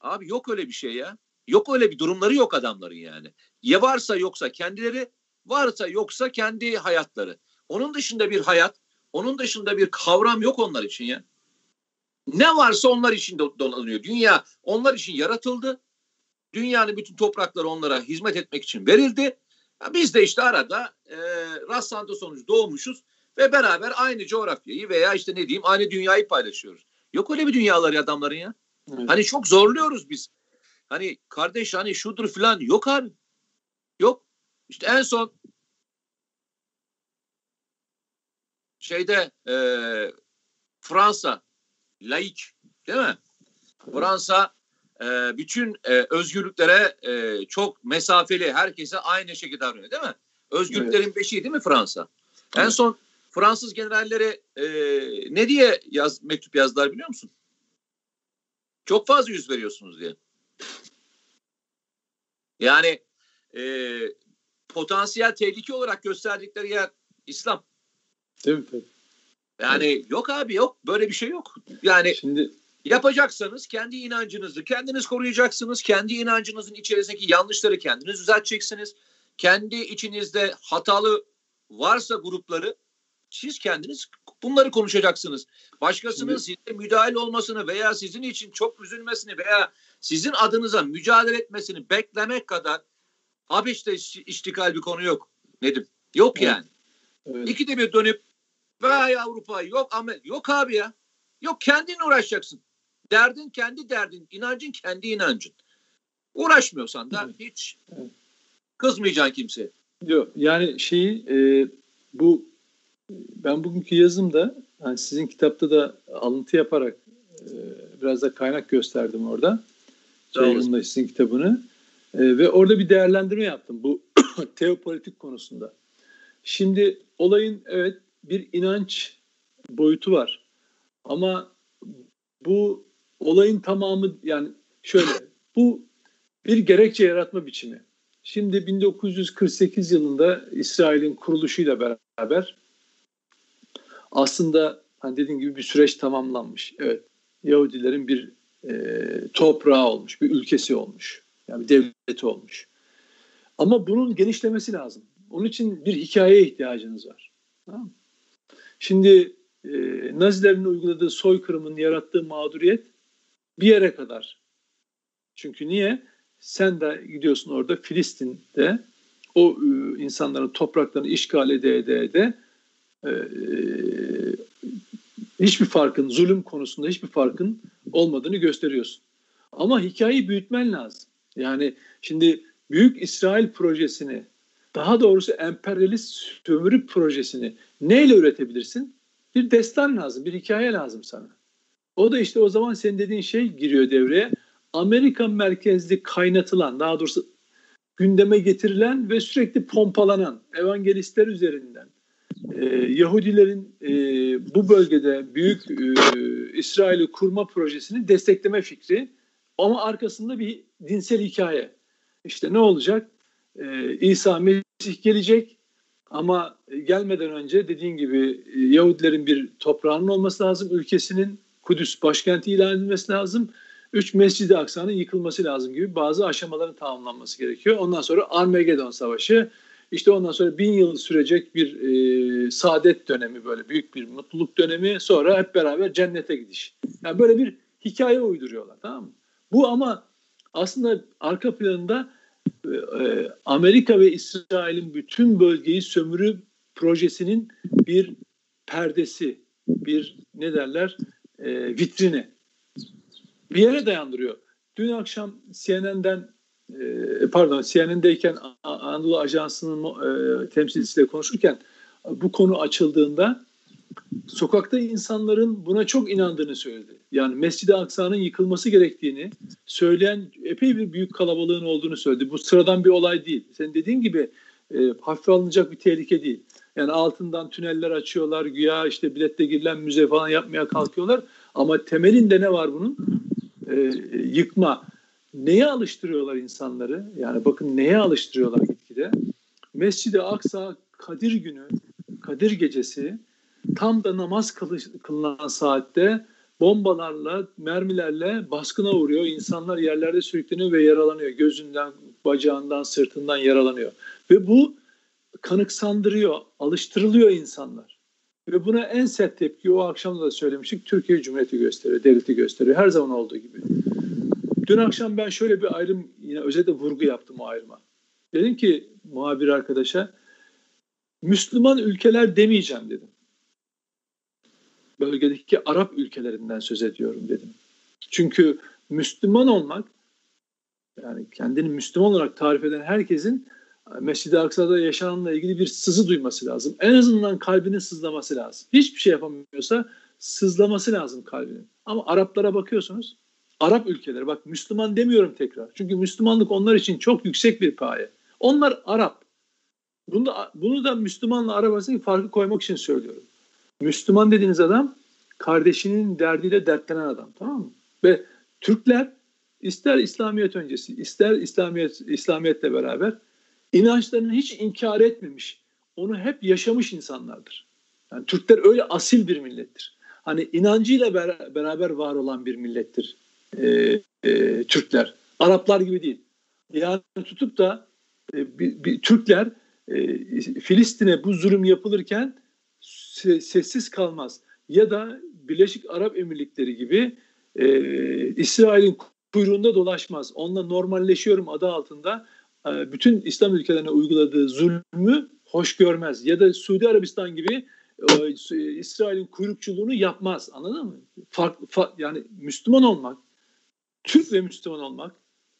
S1: Abi yok öyle bir şey ya. Yok öyle bir durumları yok adamların yani. Ya varsa yoksa kendileri, varsa yoksa kendi hayatları. Onun dışında bir hayat, onun dışında bir kavram yok onlar için ya. Ne varsa onlar için dolanıyor. Dünya onlar için yaratıldı. Dünyanın bütün toprakları onlara hizmet etmek için verildi. Biz de işte arada e, rastlantı sonucu doğmuşuz ve beraber aynı coğrafyayı veya işte ne diyeyim aynı dünyayı paylaşıyoruz. Yok öyle bir dünyaları adamların ya. Evet. Hani çok zorluyoruz biz. Hani kardeş hani şudur falan yok abi. Yok. İşte en son şeyde e, Fransa laik değil mi? Fransa e, bütün e, özgürlüklere e, çok mesafeli, herkese aynı şekilde davranıyor değil mi? Özgürlüklerin evet. beşiği değil mi Fransa? Evet. En son Fransız generalleri e, ne diye yaz, mektup yazdılar biliyor musun? Çok fazla yüz veriyorsunuz diye. Yani e, potansiyel tehlike olarak gösterdikleri yer İslam.
S2: Değil mi?
S1: Yani evet. yok abi yok. Böyle bir şey yok. Yani Şimdi yapacaksanız kendi inancınızı kendiniz koruyacaksınız. Kendi inancınızın içerisindeki yanlışları kendiniz düzelteceksiniz. Kendi içinizde hatalı varsa grupları siz kendiniz bunları konuşacaksınız. Başkasının Şimdi, size müdahil olmasını veya sizin için çok üzülmesini veya sizin adınıza mücadele etmesini beklemek kadar Habeş'te iştikal bir konu yok Nedim. Yok yani. Evet. İkide bir dönüp vay Avrupa yok Amerika yok abi ya. Yok kendin uğraşacaksın. Derdin kendi derdin, inancın kendi inancın. Uğraşmıyorsan da hiç kızmayacaksın kimse.
S2: Yok yani şeyi e, bu ben bugünkü yazımda yani sizin kitapta da alıntı yaparak e, biraz da kaynak gösterdim orada. Şey, sizin kitabını. E, ve orada bir değerlendirme yaptım bu teopolitik konusunda. Şimdi olayın evet bir inanç boyutu var. Ama bu olayın tamamı yani şöyle bu bir gerekçe yaratma biçimi. Şimdi 1948 yılında İsrail'in kuruluşuyla beraber aslında hani dediğim gibi bir süreç tamamlanmış. Evet Yahudilerin bir e, toprağı olmuş, bir ülkesi olmuş. Yani bir devleti olmuş. Ama bunun genişlemesi lazım. Onun için bir hikayeye ihtiyacınız var. Tamam Şimdi e, Nazilerin uyguladığı soykırımın yarattığı mağduriyet bir yere kadar. Çünkü niye? Sen de gidiyorsun orada Filistin'de o e, insanların topraklarını işgal ede ede ede e, hiçbir farkın, zulüm konusunda hiçbir farkın olmadığını gösteriyorsun. Ama hikayeyi büyütmen lazım. Yani şimdi Büyük İsrail projesini, daha doğrusu emperyalist sömürü projesini neyle üretebilirsin? Bir destan lazım, bir hikaye lazım sana. O da işte o zaman senin dediğin şey giriyor devreye. Amerika merkezli kaynatılan, daha doğrusu gündeme getirilen ve sürekli pompalanan evangelistler üzerinden e, Yahudilerin e, bu bölgede büyük e, İsrail'i kurma projesini destekleme fikri ama arkasında bir dinsel hikaye. İşte ne olacak? E, İsa Mesih gelecek ama gelmeden önce dediğin gibi e, Yahudilerin bir toprağının olması lazım, ülkesinin Kudüs başkenti ilan edilmesi lazım. Üç Mescid-i Aksa'nın yıkılması lazım gibi bazı aşamaların tamamlanması gerekiyor. Ondan sonra Armagedon Savaşı, işte ondan sonra bin yıl sürecek bir e, saadet dönemi böyle büyük bir mutluluk dönemi sonra hep beraber cennete gidiş. Yani böyle bir hikaye uyduruyorlar tamam mı? Bu ama aslında arka planında e, e Amerika ve İsrail'in bütün bölgeyi sömürü projesinin bir perdesi, bir ne derler e, vitrini bir yere dayandırıyor. Dün akşam CNN'den e, pardon CNN'deyken Anadolu Ajansı'nın e, temsilcisiyle konuşurken bu konu açıldığında sokakta insanların buna çok inandığını söyledi. Yani Mescid-i Aksa'nın yıkılması gerektiğini söyleyen epey bir büyük kalabalığın olduğunu söyledi. Bu sıradan bir olay değil. Senin dediğin gibi e, hafife alınacak bir tehlike değil. Yani altından tüneller açıyorlar, güya işte bilette girilen müze falan yapmaya kalkıyorlar. Ama temelinde ne var bunun? E, yıkma. Neye alıştırıyorlar insanları? Yani bakın neye alıştırıyorlar gitgide? Mescid-i Aksa Kadir günü, Kadir gecesi tam da namaz kılınan saatte bombalarla, mermilerle baskına uğruyor. İnsanlar yerlerde sürükleniyor ve yaralanıyor. Gözünden, bacağından, sırtından yaralanıyor. Ve bu kanıksandırıyor, alıştırılıyor insanlar. Ve buna en sert tepki o akşam da söylemiştik. Türkiye Cumhuriyeti gösteriyor, devleti gösteriyor. Her zaman olduğu gibi. Dün akşam ben şöyle bir ayrım, yine özellikle vurgu yaptım o ayrıma. Dedim ki muhabir arkadaşa, Müslüman ülkeler demeyeceğim dedim. Bölgedeki Arap ülkelerinden söz ediyorum dedim. Çünkü Müslüman olmak, yani kendini Müslüman olarak tarif eden herkesin Mescid-i Aksa'da yaşananla ilgili bir sızı duyması lazım. En azından kalbinin sızlaması lazım. Hiçbir şey yapamıyorsa sızlaması lazım kalbinin. Ama Araplara bakıyorsunuz. Arap ülkeleri bak Müslüman demiyorum tekrar. Çünkü Müslümanlık onlar için çok yüksek bir paye. Onlar Arap. Bunu da, bunu da Müslümanla Arap arasındaki farkı koymak için söylüyorum. Müslüman dediğiniz adam kardeşinin derdiyle dertlenen adam tamam mı? Ve Türkler ister İslamiyet öncesi ister İslamiyet İslamiyetle beraber inançlarını hiç inkar etmemiş, onu hep yaşamış insanlardır. Yani Türkler öyle asil bir millettir. Hani inancıyla beraber var olan bir millettir e, e, Türkler. Araplar gibi değil. Yani tutup da e, bir, bir, Türkler e, Filistin'e bu zulüm yapılırken sessiz kalmaz. Ya da Birleşik Arap Emirlikleri gibi e, İsrail'in kuyruğunda dolaşmaz. Onunla normalleşiyorum adı altında bütün İslam ülkelerine uyguladığı zulmü hoş görmez. Ya da Suudi Arabistan gibi e, İsrail'in kuyrukçuluğunu yapmaz. Anladın mı? Fark, fark, yani Müslüman olmak, Türk ve Müslüman olmak,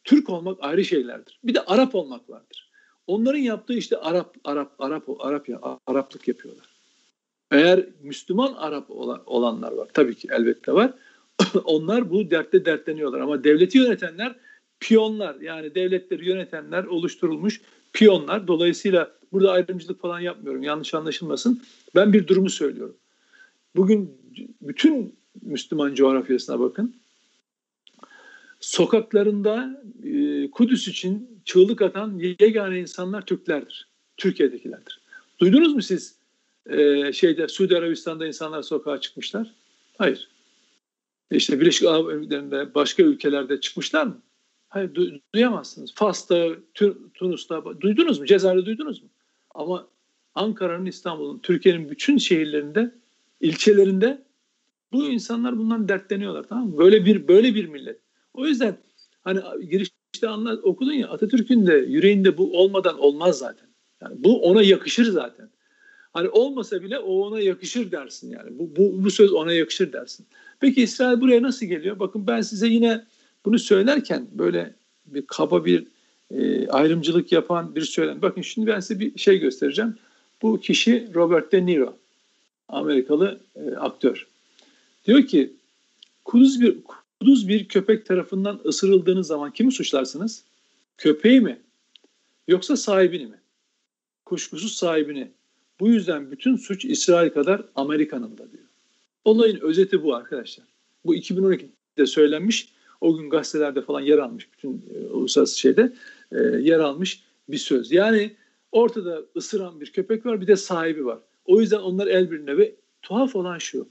S2: Türk olmak ayrı şeylerdir. Bir de Arap olmak vardır. Onların yaptığı işte Arap, Arap, Arap, Arap ya, Araplık yapıyorlar. Eğer Müslüman Arap olanlar var, tabii ki elbette var. Onlar bu dertte dertleniyorlar ama devleti yönetenler piyonlar yani devletleri yönetenler oluşturulmuş piyonlar. Dolayısıyla burada ayrımcılık falan yapmıyorum yanlış anlaşılmasın. Ben bir durumu söylüyorum. Bugün bütün Müslüman coğrafyasına bakın. Sokaklarında e, Kudüs için çığlık atan yegane insanlar Türklerdir. Türkiye'dekilerdir. Duydunuz mu siz e, şeyde Suudi Arabistan'da insanlar sokağa çıkmışlar? Hayır. İşte Birleşik Arap Emirlikleri'nde başka ülkelerde çıkmışlar mı? Hayır du- duyamazsınız. Fas'ta, Tunus'ta duydunuz mu? Cezayir'de duydunuz mu? Ama Ankara'nın, İstanbul'un, Türkiye'nin bütün şehirlerinde, ilçelerinde bu insanlar bundan dertleniyorlar tamam mı? Böyle bir böyle bir millet. O yüzden hani girişte anla, okudun ya Atatürk'ün de yüreğinde bu olmadan olmaz zaten. Yani bu ona yakışır zaten. Hani olmasa bile o ona yakışır dersin yani. Bu, bu, bu söz ona yakışır dersin. Peki İsrail buraya nasıl geliyor? Bakın ben size yine bunu söylerken böyle bir kaba bir e, ayrımcılık yapan bir söylem. Bakın şimdi ben size bir şey göstereceğim. Bu kişi Robert De Niro. Amerikalı e, aktör. Diyor ki kuduz bir, kuduz bir köpek tarafından ısırıldığınız zaman kimi suçlarsınız? Köpeği mi? Yoksa sahibini mi? Kuşkusuz sahibini. Bu yüzden bütün suç İsrail kadar Amerika'nın da diyor. Olayın özeti bu arkadaşlar. Bu 2012'de söylenmiş o gün gazetelerde falan yer almış bütün e, uluslararası şeyde e, yer almış bir söz. Yani ortada ısıran bir köpek var bir de sahibi var. O yüzden onlar el birine ve tuhaf olan şu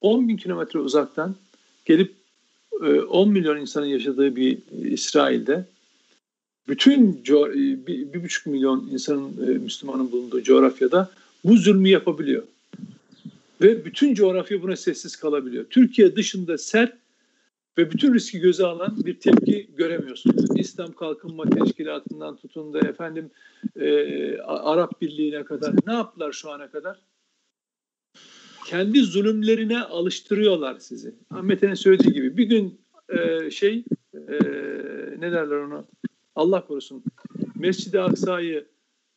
S2: 10 bin kilometre uzaktan gelip e, 10 milyon insanın yaşadığı bir İsrail'de bütün e, bir, buçuk milyon insanın e, Müslümanın bulunduğu coğrafyada bu zulmü yapabiliyor. Ve bütün coğrafya buna sessiz kalabiliyor. Türkiye dışında sert ve bütün riski göze alan bir tepki göremiyorsunuz. İslam Kalkınma Teşkilatı'ndan tutun da efendim e, Arap Birliği'ne kadar ne yaptılar şu ana kadar? Kendi zulümlerine alıştırıyorlar sizi. Ahmet'in söylediği gibi bir gün e, şey e, ne derler onu Allah korusun Mescid-i Aksa'yı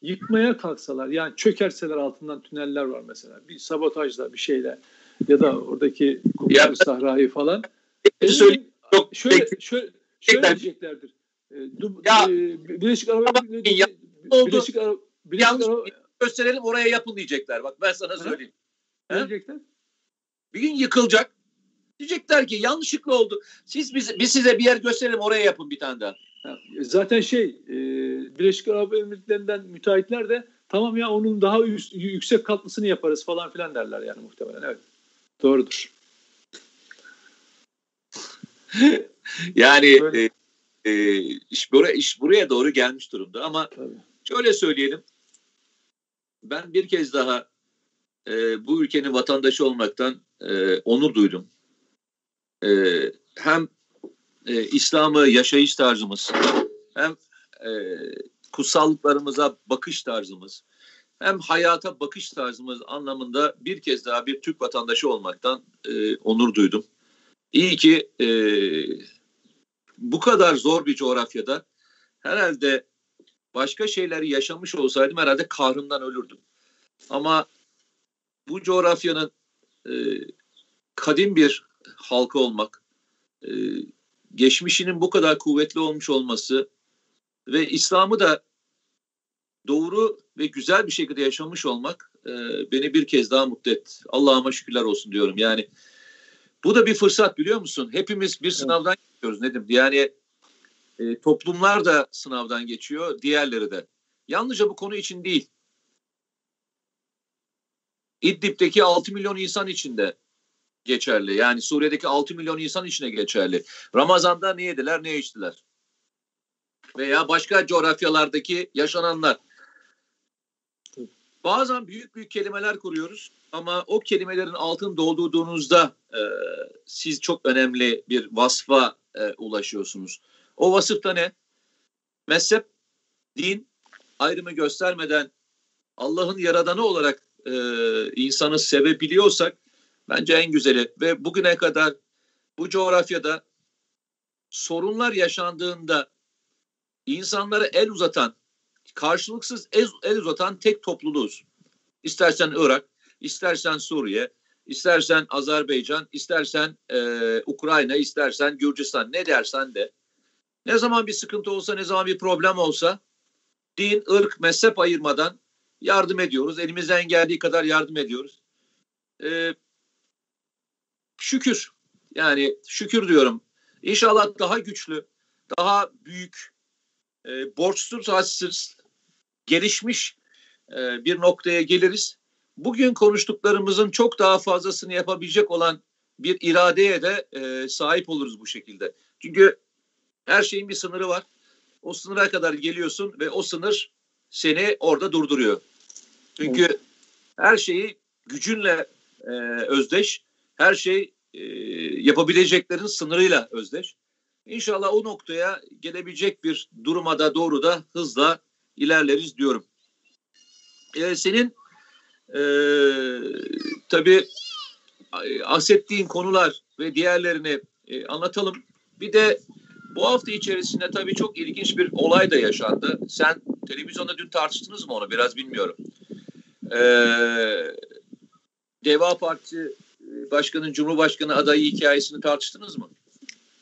S2: yıkmaya kalksalar yani çökerseler altından tüneller var mesela bir sabotajla bir şeyle ya da oradaki Kubra Sahra'yı falan.
S1: E, söyle,
S2: çok şöyle, şöyle, şöyle diyeceklerdir. E, ya, e, Birleşik Arap
S1: Birleşik Arap Birleşik Arap gösterelim oraya yapın diyecekler. Bak ben sana söyleyeyim.
S2: Ne diyecekler?
S1: Bir gün yıkılacak. Diyecekler ki yanlışlıkla oldu. Siz biz, biz size bir yer gösterelim oraya yapın bir tane daha.
S2: Zaten şey e, Birleşik Arap Emirlikleri'nden müteahhitler de tamam ya onun daha üst, yüksek katlısını yaparız falan filan derler yani muhtemelen. Evet. Doğrudur.
S1: yani e, e, iş, buraya, iş buraya doğru gelmiş durumda ama Tabii. şöyle söyleyelim. Ben bir kez daha e, bu ülkenin vatandaşı olmaktan e, onur duydum. E, hem e, İslam'ı yaşayış tarzımız, hem e, kutsallıklarımıza bakış tarzımız, hem hayata bakış tarzımız anlamında bir kez daha bir Türk vatandaşı olmaktan e, onur duydum. İyi ki e, bu kadar zor bir coğrafyada herhalde başka şeyleri yaşamış olsaydım herhalde kahrımdan ölürdüm. Ama bu coğrafyanın e, kadim bir halkı olmak, e, geçmişinin bu kadar kuvvetli olmuş olması ve İslam'ı da doğru ve güzel bir şekilde yaşamış olmak e, beni bir kez daha mutlu etti. Allah'ıma şükürler olsun diyorum. Yani bu da bir fırsat biliyor musun? Hepimiz bir sınavdan geçiyoruz Nedim. Yani e, toplumlar da sınavdan geçiyor, diğerleri de. Yalnızca bu konu için değil. İdlib'deki 6 milyon insan içinde geçerli. Yani Suriye'deki 6 milyon insan içine geçerli. Ramazan'da ne yediler, ne içtiler? Veya başka coğrafyalardaki yaşananlar. Bazen büyük büyük kelimeler kuruyoruz ama o kelimelerin altını doldurduğunuzda e, siz çok önemli bir vasfa e, ulaşıyorsunuz. O vasıf da ne? Mezhep, din ayrımı göstermeden Allah'ın yaradanı olarak e, insanı sevebiliyorsak bence en güzeli ve bugüne kadar bu coğrafyada sorunlar yaşandığında insanlara el uzatan, karşılıksız el, el uzatan tek topluluğuz. İstersen Irak, istersen Suriye, istersen Azerbaycan, istersen e, Ukrayna, istersen Gürcistan ne dersen de ne zaman bir sıkıntı olsa, ne zaman bir problem olsa din, ırk, mezhep ayırmadan yardım ediyoruz. Elimizden geldiği kadar yardım ediyoruz. Ee, şükür. Yani şükür diyorum. İnşallah daha güçlü, daha büyük, e, borçsuz, hassiz, gelişmiş e, bir noktaya geliriz. Bugün konuştuklarımızın çok daha fazlasını yapabilecek olan bir iradeye de e, sahip oluruz bu şekilde. Çünkü her şeyin bir sınırı var. O sınıra kadar geliyorsun ve o sınır seni orada durduruyor. Çünkü evet. her şeyi gücünle e, özdeş, her şey e, yapabileceklerin sınırıyla özdeş. İnşallah o noktaya gelebilecek bir duruma da doğru da hızla ilerleriz diyorum. E, senin e, tabii bahsettiğin konular ve diğerlerini e, anlatalım. Bir de bu hafta içerisinde tabii çok ilginç bir olay da yaşandı. Sen televizyonda dün tartıştınız mı onu biraz bilmiyorum. Ee, Deva Partisi e, Başkanı, Cumhurbaşkanı adayı hikayesini tartıştınız mı?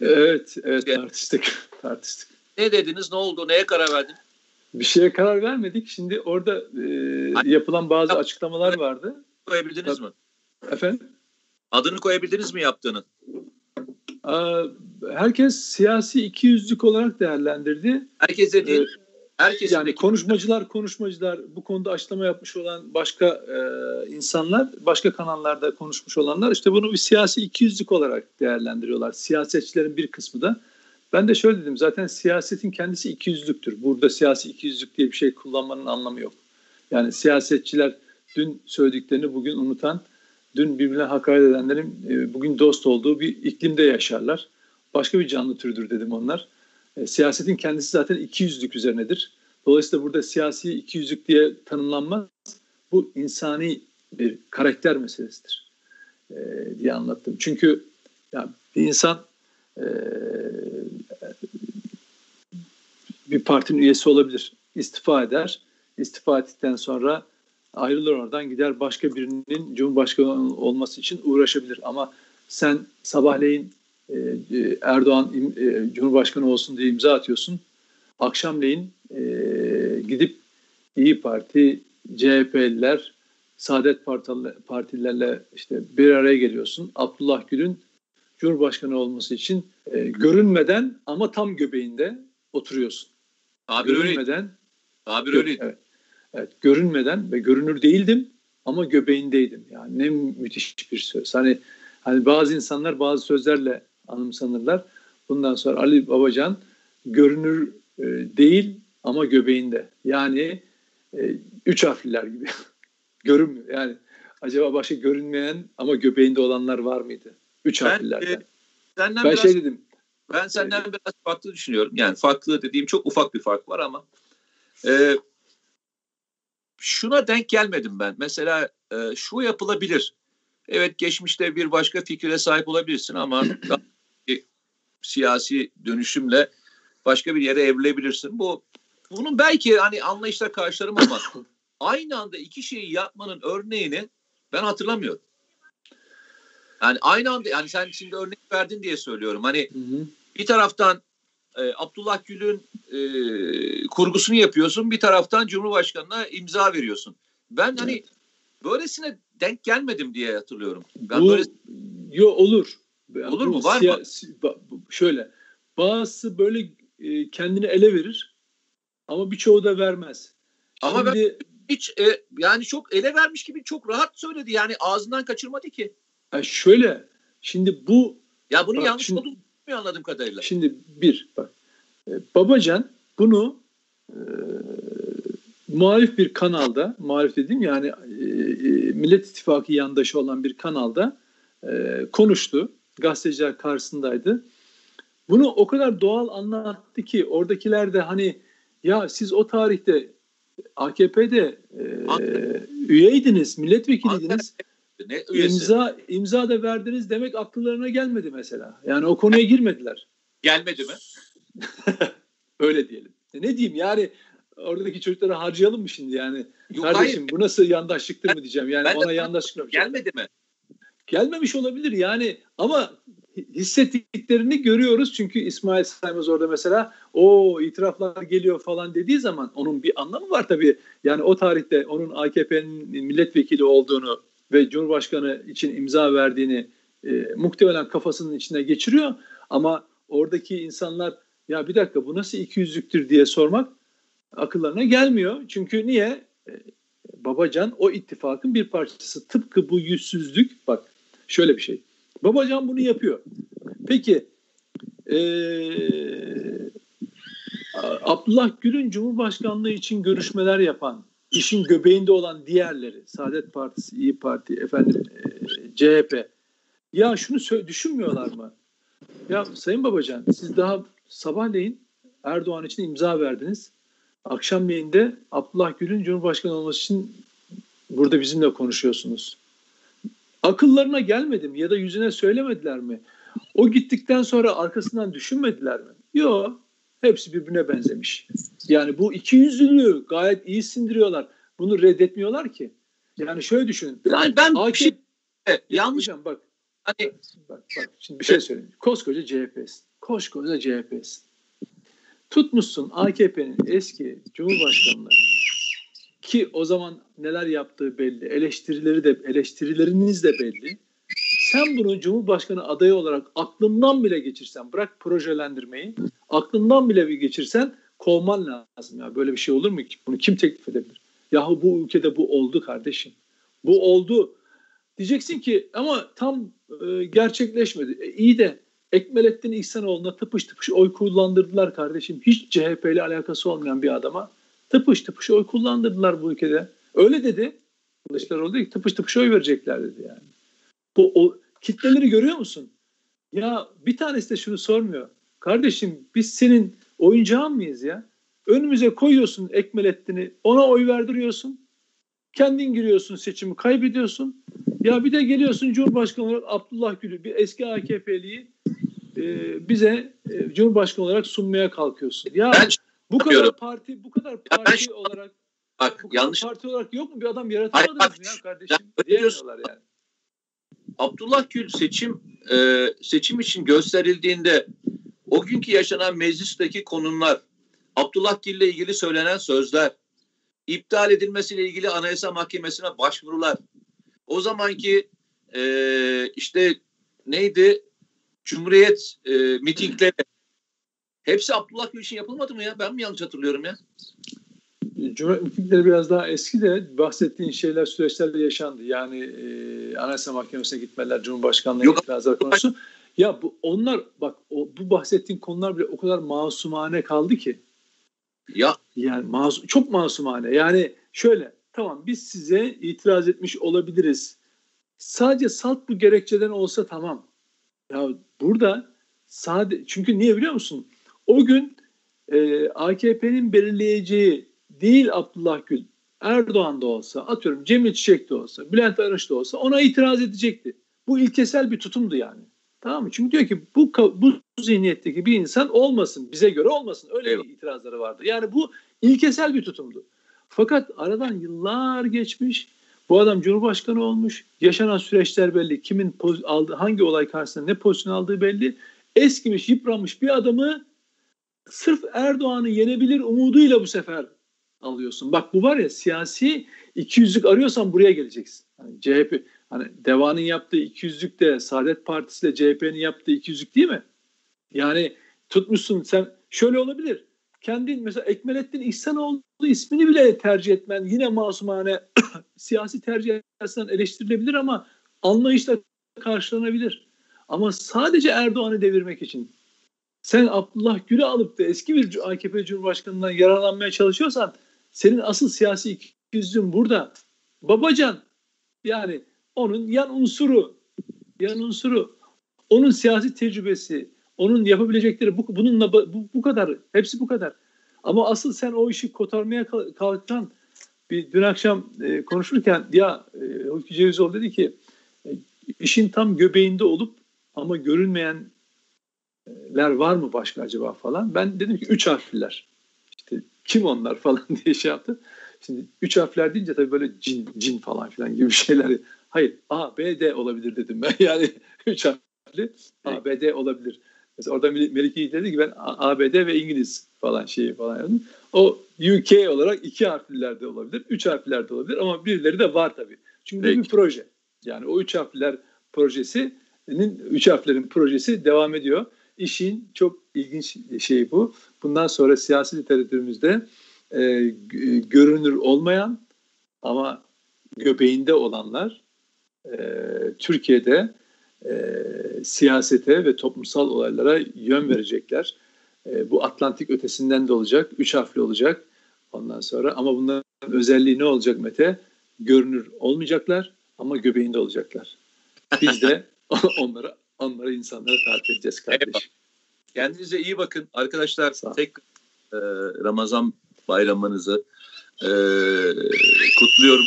S2: Evet, evet tartıştık. tartıştık.
S1: Ne dediniz, ne oldu, neye karar verdin?
S2: Bir şeye karar vermedik. Şimdi orada e, yapılan bazı açıklamalar vardı.
S1: Koyabildiniz mi?
S2: Efendim?
S1: Adını koyabildiniz mi yaptığını?
S2: Herkes siyasi ikiyüzlük olarak değerlendirdi.
S1: Herkese değil. Ee, Herkesin
S2: yani konuşmacılar konuşmacılar bu konuda açıklama yapmış olan başka e, insanlar başka kanallarda konuşmuş olanlar işte bunu bir siyasi ikiyüzlük olarak değerlendiriyorlar. Siyasetçilerin bir kısmı da ben de şöyle dedim zaten siyasetin kendisi ikiyüzlüktür. Burada siyasi ikiyüzlük diye bir şey kullanmanın anlamı yok. Yani siyasetçiler dün söylediklerini bugün unutan, dün birbirine hakaret edenlerin e, bugün dost olduğu bir iklimde yaşarlar. Başka bir canlı türüdür dedim onlar. E, siyasetin kendisi zaten iki yüzlük üzerinedir. Dolayısıyla burada siyasi iki yüzlük diye tanımlanmaz. Bu insani bir karakter meselesidir e, diye anlattım. Çünkü ya bir insan e, bir partinin üyesi olabilir. İstifa eder. İstifa ettikten sonra ayrılır oradan gider başka birinin Cumhurbaşkanı olması için uğraşabilir. Ama sen sabahleyin e, e Erdoğan e, Cumhurbaşkanı olsun diye imza atıyorsun. Akşamleyin e, gidip İyi Parti, CHP'liler, Saadet Partililerle işte bir araya geliyorsun. Abdullah Gül'ün Cumhurbaşkanı olması için e, görünmeden ama tam göbeğinde oturuyorsun.
S1: Abi görünmeden. Öyle. Abi öyle.
S2: Evet. Evet, görünmeden ve görünür değildim ama göbeğindeydim. Yani ne müthiş bir söz. Hani hani bazı insanlar bazı sözlerle anımsanırlar. Bundan sonra Ali Babacan görünür e, değil ama göbeğinde. Yani e, üç harfliler gibi. Görünmüyor. Yani acaba başka görünmeyen ama göbeğinde olanlar var mıydı? Üç ben, harflilerden. E,
S1: ben biraz, şey dedim. Ben senden biraz farklı düşünüyorum. Yani farklı dediğim çok ufak bir fark var ama e, şuna denk gelmedim ben. Mesela e, şu yapılabilir. Evet geçmişte bir başka fikre sahip olabilirsin ama siyasi dönüşümle başka bir yere evrilebilirsin. Bu bunun belki hani anlayışla karşılarım ama aynı anda iki şeyi yapmanın örneğini ben hatırlamıyorum. Yani aynı anda yani sen şimdi örnek verdin diye söylüyorum. Hani hı hı. Bir taraftan e, Abdullah Gül'ün e, kurgusunu yapıyorsun. Bir taraftan Cumhurbaşkanı'na imza veriyorsun. Ben hani evet. böylesine denk gelmedim diye hatırlıyorum. Ben
S2: Bu, böyle yo olur.
S1: Olur mu? Var mı?
S2: Şöyle. Bazısı böyle e, kendini ele verir ama birçoğu da vermez.
S1: Şimdi, ama ben hiç e, yani çok ele vermiş gibi çok rahat söyledi. Yani ağzından kaçırmadı ki.
S2: Yani şöyle. Şimdi bu
S1: ya bunun bak, yanlış şimdi, olduğunu anladığım kadarıyla.
S2: Şimdi bir bak. E, Babacan bunu e, muhalif bir kanalda, muhalif dediğim yani e, e, Millet İttifakı yandaşı olan bir kanalda e, konuştu. Gazeteciler karşısındaydı. Bunu o kadar doğal anlattı ki oradakiler de hani ya siz o tarihte AKP'de e, üyeydiniz, milletvekiliydiniz. Ne imza imza da verdiniz demek akıllarına gelmedi mesela. Yani o konuya girmediler.
S1: Gelmedi mi?
S2: Öyle diyelim. E ne diyeyim yani oradaki çocukları harcayalım mı şimdi yani? Yok, Kardeşim hayır. bu nasıl yandaşlıktır mı diyeceğim. Yani ben ona yandaşlık mı
S1: Gelmedi mi?
S2: Gelmemiş olabilir yani ama hissettiklerini görüyoruz. Çünkü İsmail Saymaz orada mesela o itiraflar geliyor falan dediği zaman onun bir anlamı var tabii. Yani o tarihte onun AKP'nin milletvekili olduğunu ve Cumhurbaşkanı için imza verdiğini e, muhtemelen kafasının içine geçiriyor. Ama oradaki insanlar ya bir dakika bu nasıl ikiyüzlüktür diye sormak akıllarına gelmiyor. Çünkü niye? E, Babacan o ittifakın bir parçası. Tıpkı bu yüzsüzlük bak şöyle bir şey. Babacan bunu yapıyor. Peki ee, Abdullah Gül'ün Cumhurbaşkanlığı için görüşmeler yapan, işin göbeğinde olan diğerleri, Saadet Partisi, İyi Parti, efendim e, CHP, ya şunu düşünmüyorlar mı? Ya Sayın Babacan siz daha sabahleyin Erdoğan için imza verdiniz. Akşamleyin de Abdullah Gül'ün Cumhurbaşkanı olması için burada bizimle konuşuyorsunuz. Akıllarına gelmedi mi ya da yüzüne söylemediler mi? O gittikten sonra arkasından düşünmediler mi? Yok. Hepsi birbirine benzemiş. Yani bu iki yüzlülüğü gayet iyi sindiriyorlar. Bunu reddetmiyorlar ki. Yani şöyle düşünün.
S1: Yani ben AK, şey, yanlış
S2: hocam bak. Hani bak, bak şimdi bir şey söyleyeyim. Koskoca CHP'sin. Koskoca CHP'sin. Tutmuşsun AKP'nin eski Cumhurbaşkanlığı ki o zaman neler yaptığı belli. Eleştirileri de eleştirileriniz de belli. Sen bunu Cumhurbaşkanı adayı olarak aklından bile geçirsen, bırak projelendirmeyi, aklından bile bir geçirsen kovman lazım ya. Böyle bir şey olur mu ki? Bunu kim teklif edebilir? Yahu bu ülkede bu oldu kardeşim. Bu oldu. Diyeceksin ki ama tam e, gerçekleşmedi. E, iyi de Ekmelettin İhsanoğlu'na tıpış tıpış oy kullandırdılar kardeşim. Hiç CHP ile alakası olmayan bir adama tıpış tıpış oy kullandırdılar bu ülkede. Öyle dedi. Kılıçdaroğlu dedi ki tıpış tıpış oy verecekler dedi yani. Bu o, kitleleri görüyor musun? Ya bir tanesi de şunu sormuyor. Kardeşim biz senin oyuncağın mıyız ya? Önümüze koyuyorsun Ekmelettin'i, ona oy verdiriyorsun. Kendin giriyorsun seçimi kaybediyorsun. Ya bir de geliyorsun Cumhurbaşkanı olarak Abdullah Gül'ü bir eski AKP'liyi e, bize e, Cumhurbaşkanı olarak sunmaya kalkıyorsun. Ya ben, Bu kadar parti bu kadar parti ya olarak
S1: bak
S2: bu
S1: yanlış
S2: parti olarak yok mu bir adam yaratamadınız mı ya kardeşim?
S1: Diyemiyorlar yani. Abdullah Gül seçim e, seçim için gösterildiğinde o günkü yaşanan meclisteki konumlar, Abdullah Gül ile ilgili söylenen sözler, iptal edilmesiyle ilgili Anayasa Mahkemesi'ne başvurular, o zamanki e, işte neydi Cumhuriyet e, mitingleri hepsi Abdullah Gül için yapılmadı mı ya? Ben mi yanlış hatırlıyorum ya?
S2: Cumhuriyet mitingleri biraz daha eski de bahsettiğin şeyler süreçlerde yaşandı. Yani e, Anayasa Mahkemesi'ne gitmeler, Cumhurbaşkanlığı itirazlar konusu. Ya bu onlar bak o, bu bahsettiğin konular bile o kadar masumane kaldı ki.
S1: Ya
S2: yani masum, çok masumane. Yani şöyle tamam biz size itiraz etmiş olabiliriz. Sadece salt bu gerekçeden olsa tamam. Ya burada sade çünkü niye biliyor musun? O gün e, AKP'nin belirleyeceği değil Abdullah Gül, Erdoğan da olsa, atıyorum Cemil Çiçek de olsa, Bülent Arınç da olsa ona itiraz edecekti. Bu ilkesel bir tutumdu yani. Tamam mı? Çünkü diyor ki bu bu zihniyetteki bir insan olmasın, bize göre olmasın. Öyle evet. bir itirazları vardı. Yani bu ilkesel bir tutumdu. Fakat aradan yıllar geçmiş. Bu adam Cumhurbaşkanı olmuş. Yaşanan süreçler belli. Kimin aldığı, hangi olay karşısında ne pozisyon aldığı belli. Eskimiş, yıpranmış bir adamı sırf Erdoğan'ı yenebilir umuduyla bu sefer alıyorsun. Bak bu var ya siyasi ikiyüzlük arıyorsan buraya geleceksin. Hani CHP hani Deva'nın yaptığı ikiyüzlük de Saadet Partisi ile CHP'nin yaptığı ikiyüzlük değil mi? Yani tutmuşsun sen şöyle olabilir. Kendin mesela Ekmelettin İhsanoğlu ismini bile tercih etmen yine masumane siyasi tercih açısından eleştirilebilir ama anlayışla karşılanabilir. Ama sadece Erdoğan'ı devirmek için sen Abdullah Gül'ü alıp da eski bir AKP Cumhurbaşkanı'ndan yararlanmaya çalışıyorsan senin asıl siyasi ikiyüzlüğün burada. Babacan yani onun yan unsuru, yan unsuru, onun siyasi tecrübesi, onun yapabilecekleri bu, bununla bu, bu kadar, hepsi bu kadar. Ama asıl sen o işi kotarmaya kalkan bir dün akşam e, konuşurken ya e, Hulki Cevizoğlu dedi ki e, işin tam göbeğinde olup ama görünmeyenler var mı başka acaba falan. Ben dedim ki üç harfliler. İşte kim onlar falan diye şey yaptı. Şimdi üç harfler deyince tabii böyle cin, cin falan filan gibi şeyler. Hayır A, B, D olabilir dedim ben. Yani üç harfli A, B, D olabilir. Mesela orada Melike dedi ki ben ABD ve İngiliz falan şeyi falan yazdım. O UK olarak iki harfliler de olabilir, üç harfliler de olabilir ama birileri de var tabii. Çünkü Peki. bu bir proje. Yani o üç harfliler projesinin, üç harflerin projesi devam ediyor. İşin çok ilginç şeyi bu. Bundan sonra siyasi literatürümüzde e, görünür olmayan ama göbeğinde olanlar e, Türkiye'de e, siyasete ve toplumsal olaylara yön verecekler. E, bu Atlantik ötesinden de olacak, üç harfli olacak ondan sonra. Ama bunların özelliği ne olacak Mete? Görünür olmayacaklar ama göbeğinde olacaklar. Biz de onları onları insanlara tarif edeceğiz kardeşim.
S1: Kendinize iyi bakın arkadaşlar. Tek e, Ramazan bayramınızı e, kutluyorum.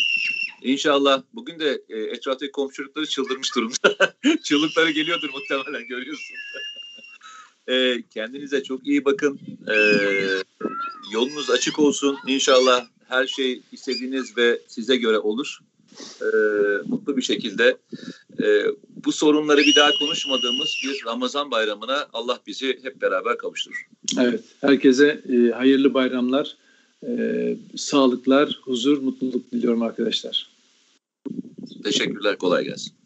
S1: İnşallah bugün de e, etraftaki komşulukları çıldırmış durumda. Çığlıkları geliyordur muhtemelen görüyorsun. e, kendinize çok iyi bakın. E, yolunuz açık olsun. İnşallah her şey istediğiniz ve size göre olur. E, mutlu bir şekilde e, bu sorunları bir daha konuşmadığımız bir Ramazan bayramına Allah bizi hep beraber kavuşturur.
S2: Evet, herkese e, hayırlı bayramlar, e, sağlıklar, huzur, mutluluk diliyorum arkadaşlar.
S1: Teşekkürler. Kolay gelsin.